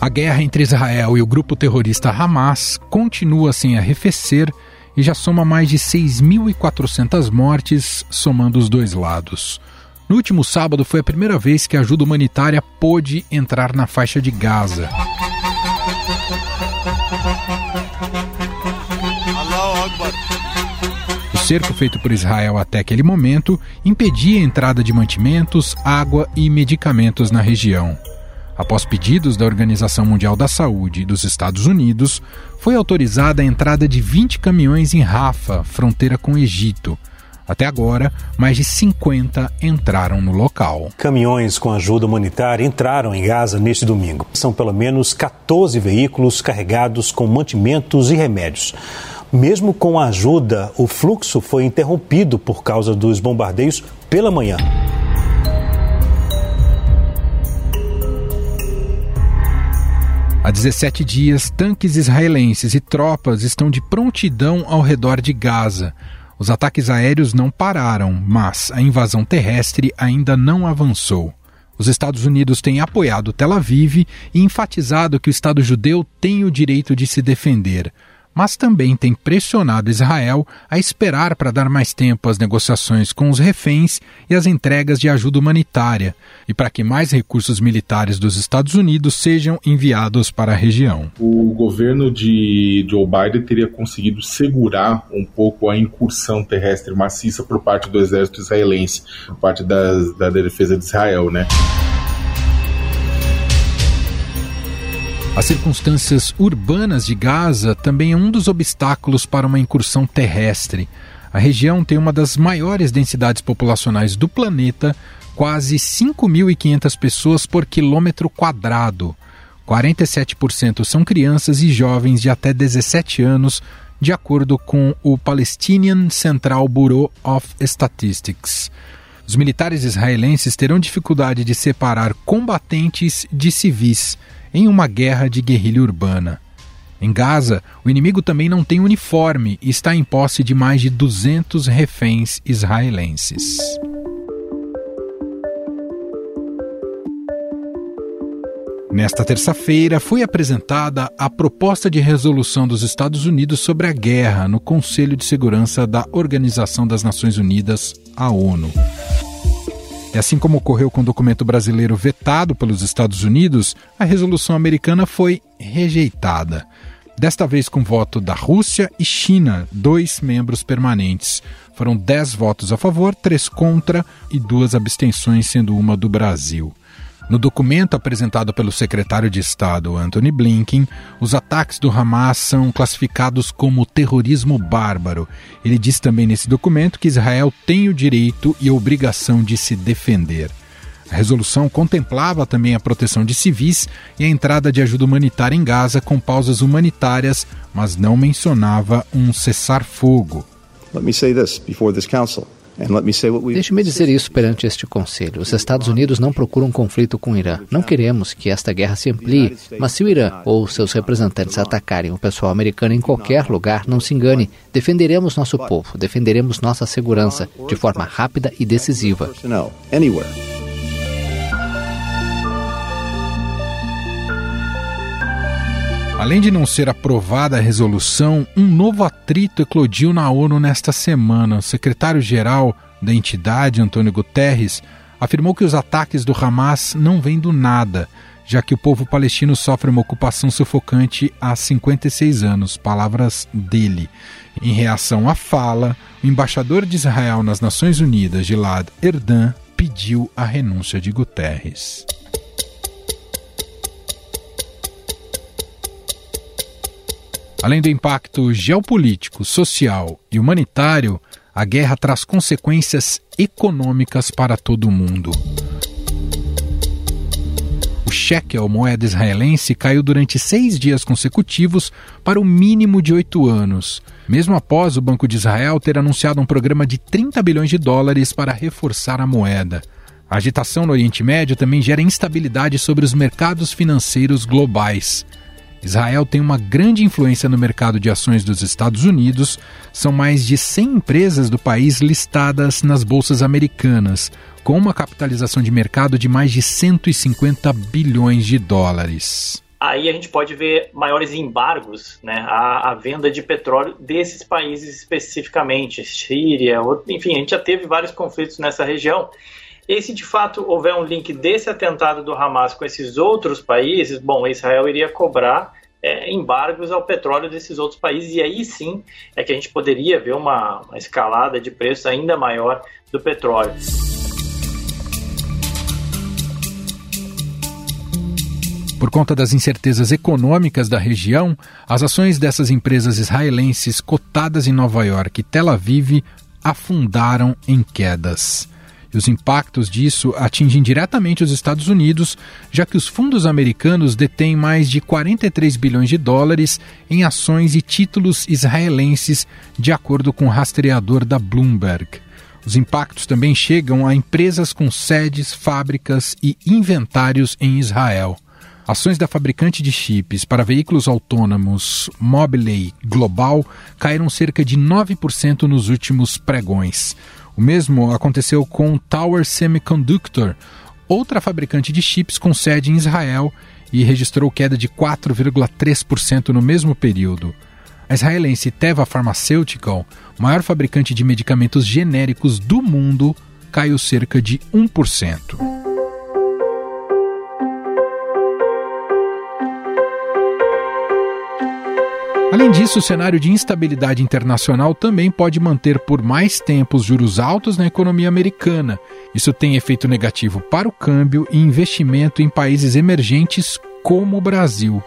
A guerra entre Israel e o grupo terrorista Hamas continua sem arrefecer e já soma mais de 6.400 mortes, somando os dois lados. No último sábado foi a primeira vez que a ajuda humanitária pôde entrar na faixa de Gaza. O cerco feito por Israel até aquele momento impedia a entrada de mantimentos, água e medicamentos na região. Após pedidos da Organização Mundial da Saúde e dos Estados Unidos, foi autorizada a entrada de 20 caminhões em Rafa, fronteira com o Egito. Até agora, mais de 50 entraram no local. Caminhões com ajuda humanitária entraram em Gaza neste domingo. São pelo menos 14 veículos carregados com mantimentos e remédios. Mesmo com a ajuda, o fluxo foi interrompido por causa dos bombardeios pela manhã. Há 17 dias, tanques israelenses e tropas estão de prontidão ao redor de Gaza. Os ataques aéreos não pararam, mas a invasão terrestre ainda não avançou. Os Estados Unidos têm apoiado Tel Aviv e enfatizado que o Estado judeu tem o direito de se defender mas também tem pressionado Israel a esperar para dar mais tempo às negociações com os reféns e às entregas de ajuda humanitária, e para que mais recursos militares dos Estados Unidos sejam enviados para a região. O governo de Joe Biden teria conseguido segurar um pouco a incursão terrestre maciça por parte do exército israelense, por parte da defesa de Israel, né? As circunstâncias urbanas de Gaza também é um dos obstáculos para uma incursão terrestre. A região tem uma das maiores densidades populacionais do planeta, quase 5.500 pessoas por quilômetro quadrado. 47% são crianças e jovens de até 17 anos, de acordo com o Palestinian Central Bureau of Statistics. Os militares israelenses terão dificuldade de separar combatentes de civis em uma guerra de guerrilha urbana. Em Gaza, o inimigo também não tem uniforme e está em posse de mais de 200 reféns israelenses. Nesta terça-feira, foi apresentada a proposta de resolução dos Estados Unidos sobre a guerra no Conselho de Segurança da Organização das Nações Unidas, a ONU. E assim como ocorreu com o documento brasileiro vetado pelos Estados Unidos, a resolução americana foi rejeitada. Desta vez com voto da Rússia e China, dois membros permanentes. Foram dez votos a favor, três contra e duas abstenções, sendo uma do Brasil. No documento apresentado pelo secretário de Estado Anthony Blinken, os ataques do Hamas são classificados como terrorismo bárbaro. Ele diz também nesse documento que Israel tem o direito e a obrigação de se defender. A resolução contemplava também a proteção de civis e a entrada de ajuda humanitária em Gaza com pausas humanitárias, mas não mencionava um cessar-fogo. Let me say this before this council. Deixe-me dizer isso perante este Conselho. Os Estados Unidos não procuram conflito com o Irã. Não queremos que esta guerra se amplie, mas se o Irã ou seus representantes atacarem o pessoal americano em qualquer lugar, não se engane. Defenderemos nosso povo, defenderemos nossa segurança de forma rápida e decisiva. Além de não ser aprovada a resolução, um novo atrito eclodiu na ONU nesta semana. O secretário-geral da entidade, Antônio Guterres, afirmou que os ataques do Hamas não vêm do nada, já que o povo palestino sofre uma ocupação sufocante há 56 anos. Palavras dele. Em reação à fala, o embaixador de Israel nas Nações Unidas, Gilad Erdan, pediu a renúncia de Guterres. Além do impacto geopolítico, social e humanitário, a guerra traz consequências econômicas para todo o mundo. O shekel, moeda israelense, caiu durante seis dias consecutivos para o mínimo de oito anos, mesmo após o Banco de Israel ter anunciado um programa de 30 bilhões de dólares para reforçar a moeda. A agitação no Oriente Médio também gera instabilidade sobre os mercados financeiros globais. Israel tem uma grande influência no mercado de ações dos Estados Unidos. São mais de 100 empresas do país listadas nas bolsas americanas, com uma capitalização de mercado de mais de 150 bilhões de dólares. aí a gente pode ver maiores embargos né, à, à, venda de petróleo desses países especificamente, Síria, enfim, a gente já teve vários conflitos nessa região. E se de fato houver um link desse atentado do Hamas com esses outros países, bom, Israel iria cobrar é, embargos ao petróleo desses outros países, e aí sim é que a gente poderia ver uma, uma escalada de preços ainda maior do petróleo. Por conta das incertezas econômicas da região, as ações dessas empresas israelenses cotadas em Nova York e Tel Aviv afundaram em quedas. E os impactos disso atingem diretamente os Estados Unidos, já que os fundos americanos detêm mais de 43 bilhões de dólares em ações e títulos israelenses, de acordo com o rastreador da Bloomberg. Os impactos também chegam a empresas com sedes, fábricas e inventários em Israel. Ações da fabricante de chips para veículos autônomos Mobileye Global caíram cerca de 9% nos últimos pregões. O mesmo aconteceu com Tower Semiconductor, outra fabricante de chips com sede em Israel, e registrou queda de 4,3% no mesmo período. A israelense Teva Pharmaceutical, maior fabricante de medicamentos genéricos do mundo, caiu cerca de 1%. Além disso, o cenário de instabilidade internacional também pode manter por mais tempo os juros altos na economia americana. Isso tem efeito negativo para o câmbio e investimento em países emergentes como o Brasil.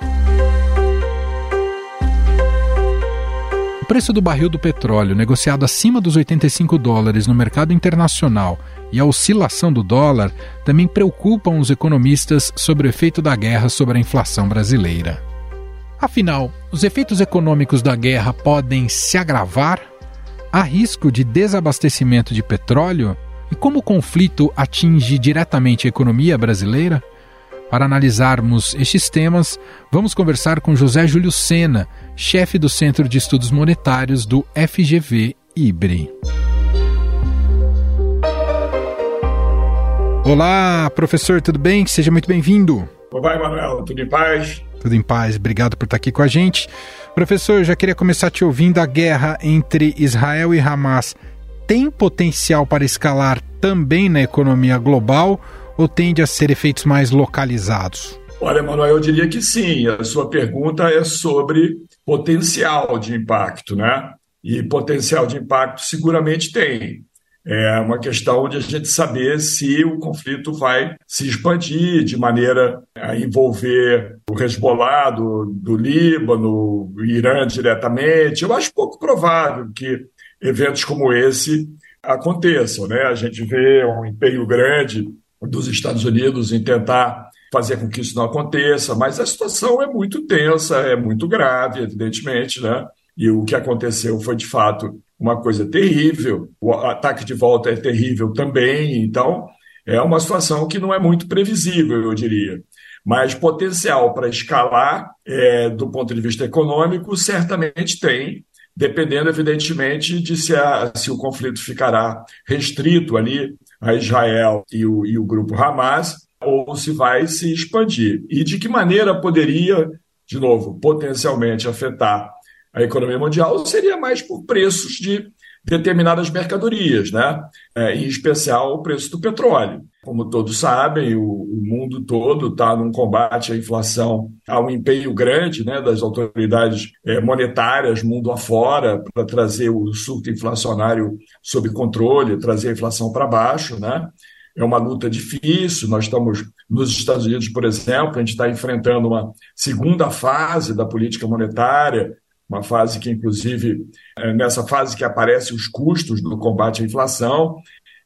O preço do barril do petróleo, negociado acima dos 85 dólares no mercado internacional, e a oscilação do dólar também preocupam os economistas sobre o efeito da guerra sobre a inflação brasileira. Afinal, os efeitos econômicos da guerra podem se agravar? Há risco de desabastecimento de petróleo? E como o conflito atinge diretamente a economia brasileira? Para analisarmos estes temas, vamos conversar com José Júlio Sena, chefe do Centro de Estudos Monetários do FGV IBRE. Olá, professor, tudo bem? Seja muito bem-vindo. Olá, Emanuel, tudo em paz? Tudo em paz, obrigado por estar aqui com a gente. Professor, já queria começar te ouvindo. A guerra entre Israel e Hamas tem potencial para escalar também na economia global ou tende a ser efeitos mais localizados? Olha, Manuel, eu diria que sim. A sua pergunta é sobre potencial de impacto, né? E potencial de impacto seguramente tem. É uma questão de a gente saber se o conflito vai se expandir de maneira a envolver o Hezbollah do, do Líbano, o Irã diretamente. Eu acho pouco provável que eventos como esse aconteçam. Né? A gente vê um empenho grande dos Estados Unidos em tentar fazer com que isso não aconteça, mas a situação é muito tensa, é muito grave, evidentemente, né? E o que aconteceu foi, de fato, uma coisa terrível. O ataque de volta é terrível também. Então, é uma situação que não é muito previsível, eu diria. Mas potencial para escalar, é, do ponto de vista econômico, certamente tem, dependendo, evidentemente, de se, a, se o conflito ficará restrito ali a Israel e o, e o grupo Hamas, ou se vai se expandir. E de que maneira poderia, de novo, potencialmente afetar a economia mundial seria mais por preços de determinadas mercadorias, né? É, em especial o preço do petróleo. Como todos sabem, o, o mundo todo está num combate à inflação, há um empenho grande né, das autoridades é, monetárias mundo afora para trazer o surto inflacionário sob controle, trazer a inflação para baixo, né? É uma luta difícil. Nós estamos nos Estados Unidos, por exemplo, a gente está enfrentando uma segunda fase da política monetária, uma fase que, inclusive, é nessa fase que aparecem os custos do combate à inflação,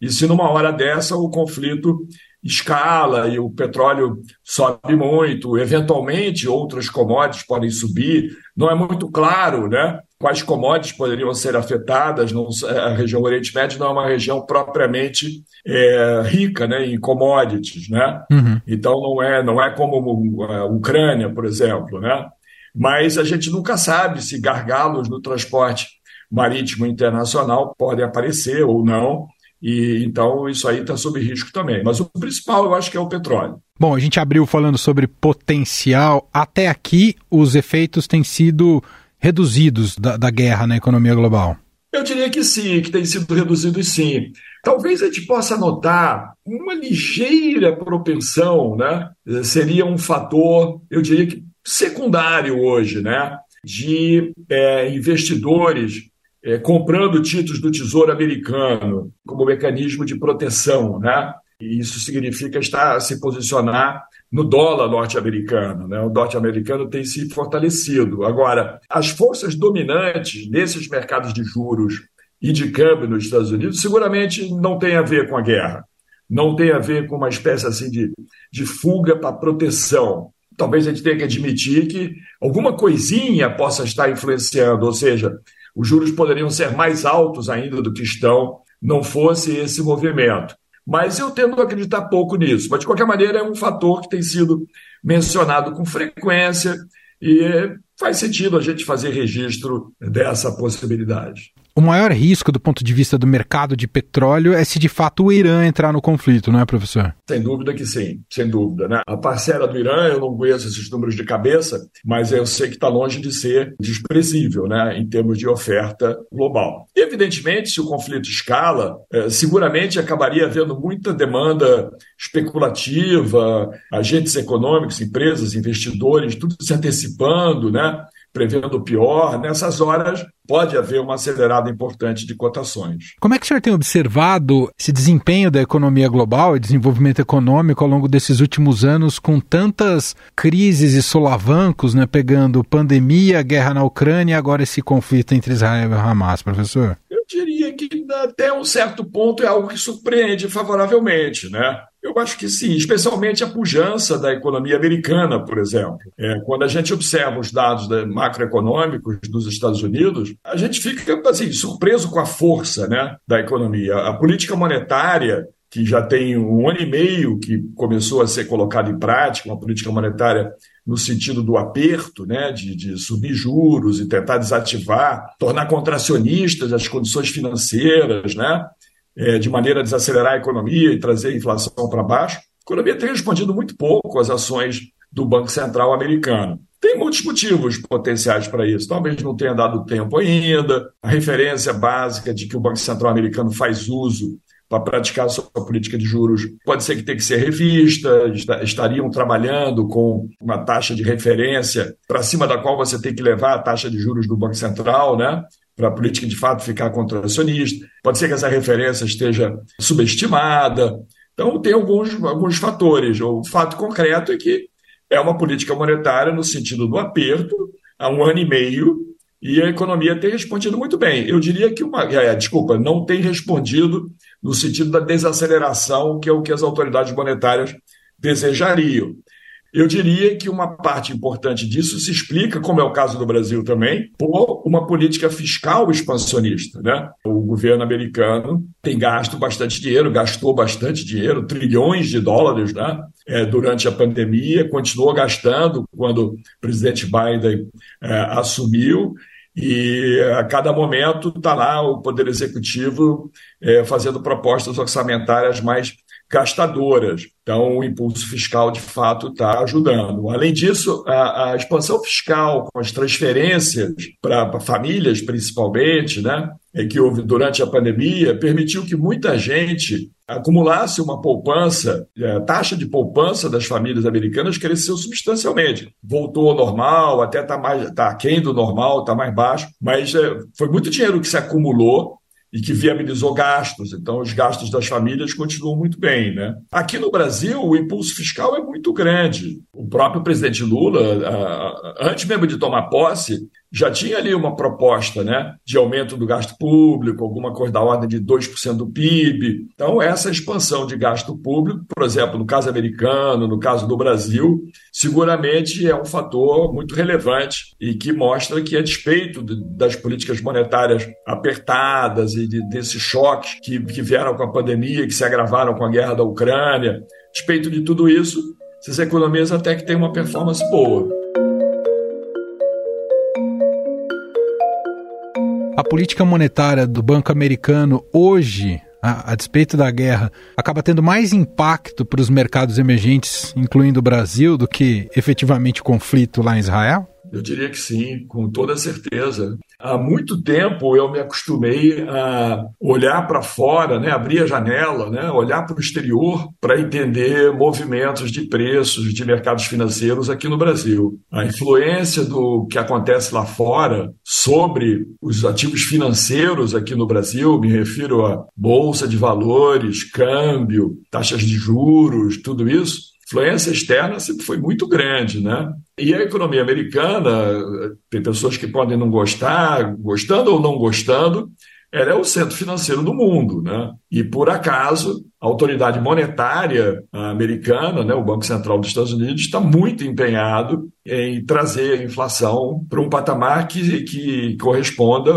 e se numa hora dessa o conflito escala e o petróleo sobe muito, eventualmente outras commodities podem subir, não é muito claro né, quais commodities poderiam ser afetadas. Não, a região Oriente Médio não é uma região propriamente é, rica né, em commodities. Né? Uhum. Então não é, não é como a Ucrânia, por exemplo. Né? Mas a gente nunca sabe se gargalos no transporte marítimo internacional podem aparecer ou não, e então isso aí está sob risco também. Mas o principal eu acho que é o petróleo. Bom, a gente abriu falando sobre potencial. Até aqui, os efeitos têm sido reduzidos da, da guerra na economia global. Eu diria que sim, que tem sido reduzido sim. Talvez a gente possa notar uma ligeira propensão, né? Seria um fator, eu diria que secundário hoje, né? De é, investidores é, comprando títulos do Tesouro Americano como mecanismo de proteção, né? E isso significa estar se posicionar no dólar norte-americano. Né? O norte-americano tem se fortalecido. Agora, as forças dominantes nesses mercados de juros e de câmbio nos Estados Unidos seguramente não tem a ver com a guerra, não tem a ver com uma espécie assim de, de fuga para proteção. Talvez a gente tenha que admitir que alguma coisinha possa estar influenciando, ou seja, os juros poderiam ser mais altos ainda do que estão, não fosse esse movimento. Mas eu tendo a acreditar pouco nisso. Mas, de qualquer maneira, é um fator que tem sido mencionado com frequência e faz sentido a gente fazer registro dessa possibilidade. O maior risco do ponto de vista do mercado de petróleo é se de fato o Irã entrar no conflito, não é, professor? Sem dúvida que sim, sem dúvida. Né? A parcela do Irã, eu não conheço esses números de cabeça, mas eu sei que está longe de ser desprezível né, em termos de oferta global. E, evidentemente, se o conflito escala, eh, seguramente acabaria havendo muita demanda especulativa, agentes econômicos, empresas, investidores, tudo se antecipando, né? prevendo o pior, nessas horas pode haver uma acelerada importante de cotações. Como é que o senhor tem observado esse desempenho da economia global e desenvolvimento econômico ao longo desses últimos anos, com tantas crises e solavancos, né, pegando pandemia, guerra na Ucrânia e agora esse conflito entre Israel e Hamas, professor? Eu diria que até um certo ponto é algo que surpreende favoravelmente, né? Eu acho que sim, especialmente a pujança da economia americana, por exemplo. É, quando a gente observa os dados macroeconômicos dos Estados Unidos, a gente fica assim, surpreso com a força né, da economia. A política monetária, que já tem um ano e meio que começou a ser colocada em prática, uma política monetária no sentido do aperto, né, de, de, subir juros e tentar desativar, tornar contracionistas as condições financeiras, né, é, de maneira a desacelerar a economia e trazer a inflação para baixo, a economia tem respondido muito pouco às ações do Banco Central americano. Tem muitos motivos potenciais para isso. Talvez não tenha dado tempo ainda. A referência básica de que o Banco Central americano faz uso para praticar sua política de juros pode ser que tenha que ser revista, estariam trabalhando com uma taxa de referência para cima da qual você tem que levar a taxa de juros do Banco Central, né? para a política de fato ficar contracionista. Pode ser que essa referência esteja subestimada. Então, tem alguns, alguns fatores. O fato concreto é que é uma política monetária no sentido do aperto há um ano e meio e a economia tem respondido muito bem. Eu diria que uma. É, desculpa, não tem respondido no sentido da desaceleração, que é o que as autoridades monetárias desejariam. Eu diria que uma parte importante disso se explica, como é o caso do Brasil também, por uma política fiscal expansionista. Né? O governo americano tem gasto bastante dinheiro, gastou bastante dinheiro, trilhões de dólares né? É, durante a pandemia, continuou gastando quando o presidente Biden é, assumiu. E a cada momento está lá o Poder Executivo é, fazendo propostas orçamentárias mais gastadoras. Então, o impulso fiscal, de fato, está ajudando. Além disso, a, a, expansão fiscal, com as transferências para famílias, principalmente, né, é que houve durante a pandemia, permitiu que muita gente acumulasse uma poupança, é, a taxa de poupança das famílias americanas cresceu substancialmente. Voltou ao normal, até está mais tá aquém do normal, está mais baixo, mas é, foi muito dinheiro que se acumulou e que viabilizou gastos. Então, os gastos das famílias continuam muito bem. Né? Aqui no Brasil, o impulso fiscal é muito grande. O próprio presidente Lula, antes mesmo de tomar posse, já tinha ali uma proposta né, de aumento do gasto público, alguma coisa da ordem de 2% do PIB. Então, essa expansão de gasto público, por exemplo, no caso americano, no caso do Brasil, seguramente é um fator muito relevante e que mostra que, a despeito das políticas monetárias apertadas e de, desses choques que, que vieram com a pandemia, que se agravaram com a guerra da Ucrânia, a despeito de tudo isso, essas economias até que têm uma performance boa. A política monetária do Banco Americano hoje a, a despeito da guerra, acaba tendo mais impacto para os mercados emergentes, incluindo o Brasil, do que efetivamente o conflito lá em Israel? Eu diria que sim, com toda certeza. Há muito tempo eu me acostumei a olhar para fora, né, abrir a janela, né, olhar para o exterior para entender movimentos de preços de mercados financeiros aqui no Brasil. A influência do que acontece lá fora sobre os ativos financeiros aqui no Brasil, me refiro a bolsa de valores, câmbio, taxas de juros, tudo isso, influência externa sempre foi muito grande, né? E a economia americana, tem pessoas que podem não gostar, gostando ou não gostando, ela é o centro financeiro do mundo, né? E por acaso, a autoridade monetária americana, né, o Banco Central dos Estados Unidos, está muito empenhado em trazer a inflação para um patamar que, que corresponda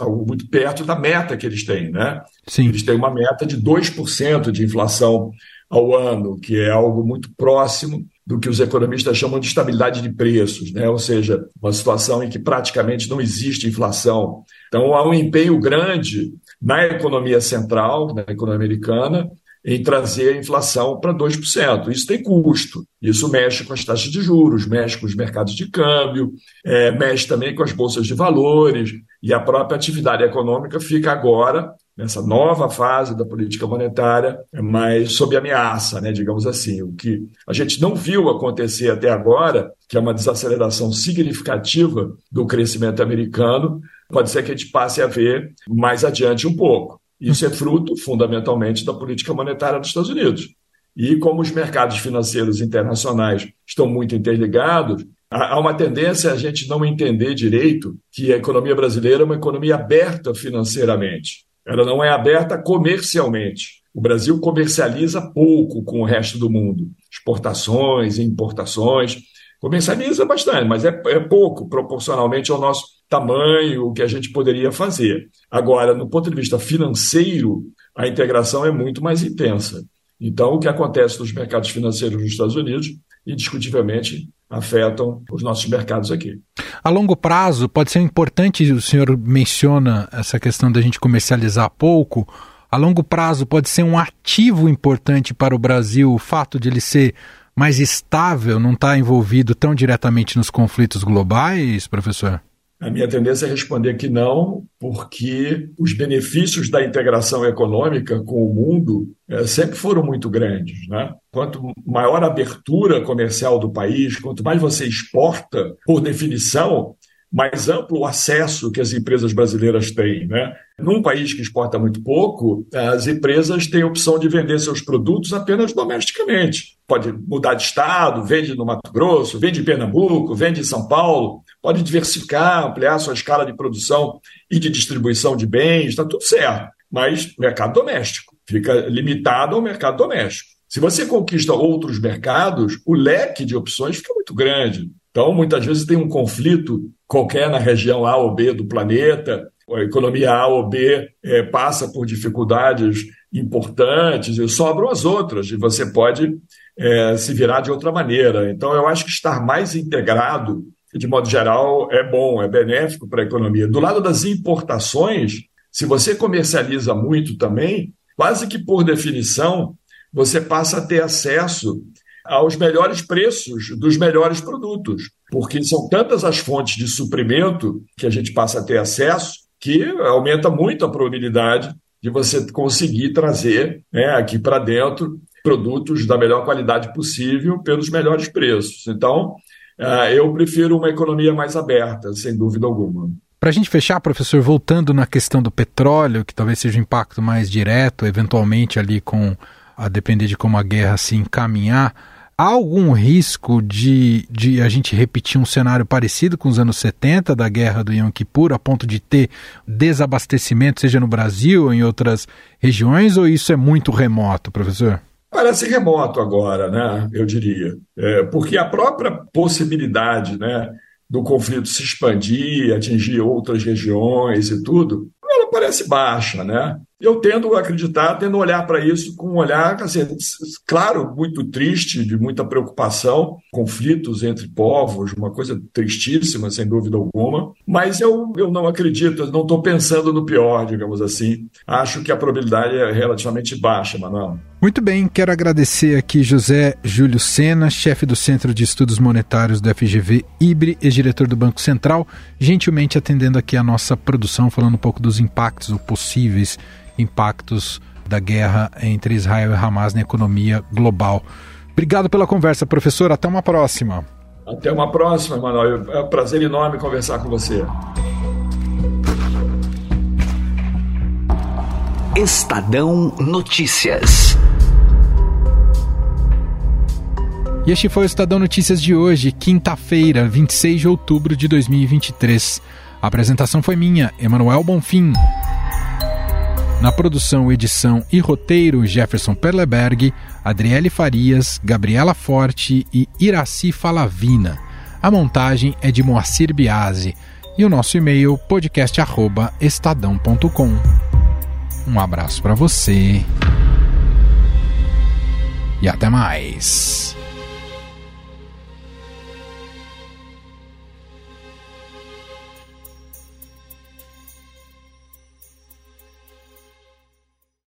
algo muito perto da meta que eles têm, né? Sim. Eles têm uma meta de 2% de inflação ao ano, que é algo muito próximo do que os economistas chamam de estabilidade de preços, né? ou seja, uma situação em que praticamente não existe inflação. Então, há um empenho grande na economia central, na economia americana, em trazer a inflação para 2%. Isso tem custo, isso mexe com as taxas de juros, mexe com os mercados de câmbio, é, mexe também com as bolsas de valores, e a própria atividade econômica fica agora nessa nova fase da política monetária, mas sob ameaça, né, digamos assim. O que a gente não viu acontecer até agora, que é uma desaceleração significativa do crescimento americano, pode ser que a gente passe a ver mais adiante um pouco. Isso é fruto, fundamentalmente, da política monetária dos Estados Unidos. E como os mercados financeiros internacionais estão muito interligados, há uma tendência a gente não entender direito que a economia brasileira é uma economia aberta financeiramente. Ela não é aberta comercialmente. O Brasil comercializa pouco com o resto do mundo. Exportações, importações. Comercializa bastante, mas é, é pouco proporcionalmente ao nosso tamanho, o que a gente poderia fazer. Agora, no ponto de vista financeiro, a integração é muito mais intensa. Então, o que acontece nos mercados financeiros nos Estados Unidos, indiscutivelmente, afetam os nossos mercados aqui. A longo prazo, pode ser importante, o senhor menciona essa questão da gente comercializar pouco. A longo prazo, pode ser um ativo importante para o Brasil o fato de ele ser mais estável, não estar tá envolvido tão diretamente nos conflitos globais, professor? A minha tendência é responder que não, porque os benefícios da integração econômica com o mundo é, sempre foram muito grandes. Né? Quanto maior a abertura comercial do país, quanto mais você exporta, por definição, mais amplo o acesso que as empresas brasileiras têm. Né? Num país que exporta muito pouco, as empresas têm a opção de vender seus produtos apenas domesticamente. Pode mudar de estado, vende no Mato Grosso, vende em Pernambuco, vende em São Paulo, pode diversificar, ampliar sua escala de produção e de distribuição de bens, está tudo certo. Mas mercado doméstico fica limitado ao mercado doméstico. Se você conquista outros mercados, o leque de opções fica muito grande. Então, muitas vezes tem um conflito qualquer na região A ou B do planeta, a economia A ou B é, passa por dificuldades importantes e sobram as outras, e você pode é, se virar de outra maneira. Então, eu acho que estar mais integrado, de modo geral, é bom, é benéfico para a economia. Do lado das importações, se você comercializa muito também, quase que por definição, você passa a ter acesso aos melhores preços dos melhores produtos, porque são tantas as fontes de suprimento que a gente passa a ter acesso que aumenta muito a probabilidade de você conseguir trazer né, aqui para dentro produtos da melhor qualidade possível pelos melhores preços. Então, eu prefiro uma economia mais aberta, sem dúvida alguma. Para a gente fechar, professor, voltando na questão do petróleo, que talvez seja o um impacto mais direto, eventualmente ali com a depender de como a guerra se encaminhar, há algum risco de, de a gente repetir um cenário parecido com os anos 70 da guerra do Yom Kippur, a ponto de ter desabastecimento, seja no Brasil ou em outras regiões, ou isso é muito remoto, professor? Parece remoto agora, né? Eu diria. É, porque a própria possibilidade né, do conflito se expandir, atingir outras regiões e tudo, ela parece baixa, né? Eu tendo a acreditar, tendo a olhar para isso com um olhar, assim, claro, muito triste, de muita preocupação, conflitos entre povos, uma coisa tristíssima, sem dúvida alguma, mas eu, eu não acredito, não estou pensando no pior, digamos assim. Acho que a probabilidade é relativamente baixa, Manuel. Muito bem, quero agradecer aqui José Júlio Sena, chefe do Centro de Estudos Monetários do FGV IBRE e diretor do Banco Central, gentilmente atendendo aqui a nossa produção, falando um pouco dos impactos ou possíveis impactos da guerra entre Israel e Hamas na economia global. Obrigado pela conversa, professor. Até uma próxima. Até uma próxima, Emanuel. É um prazer enorme conversar com você. Estadão Notícias. E este foi o Estadão Notícias de hoje, quinta-feira, 26 de outubro de 2023. A apresentação foi minha, Emanuel Bonfim. Na produção, edição e roteiro, Jefferson Perleberg, Adriele Farias, Gabriela Forte e Iraci Falavina. A montagem é de Moacir Biasi. E o nosso e-mail podcast@estadão.com. Um abraço para você. E até mais.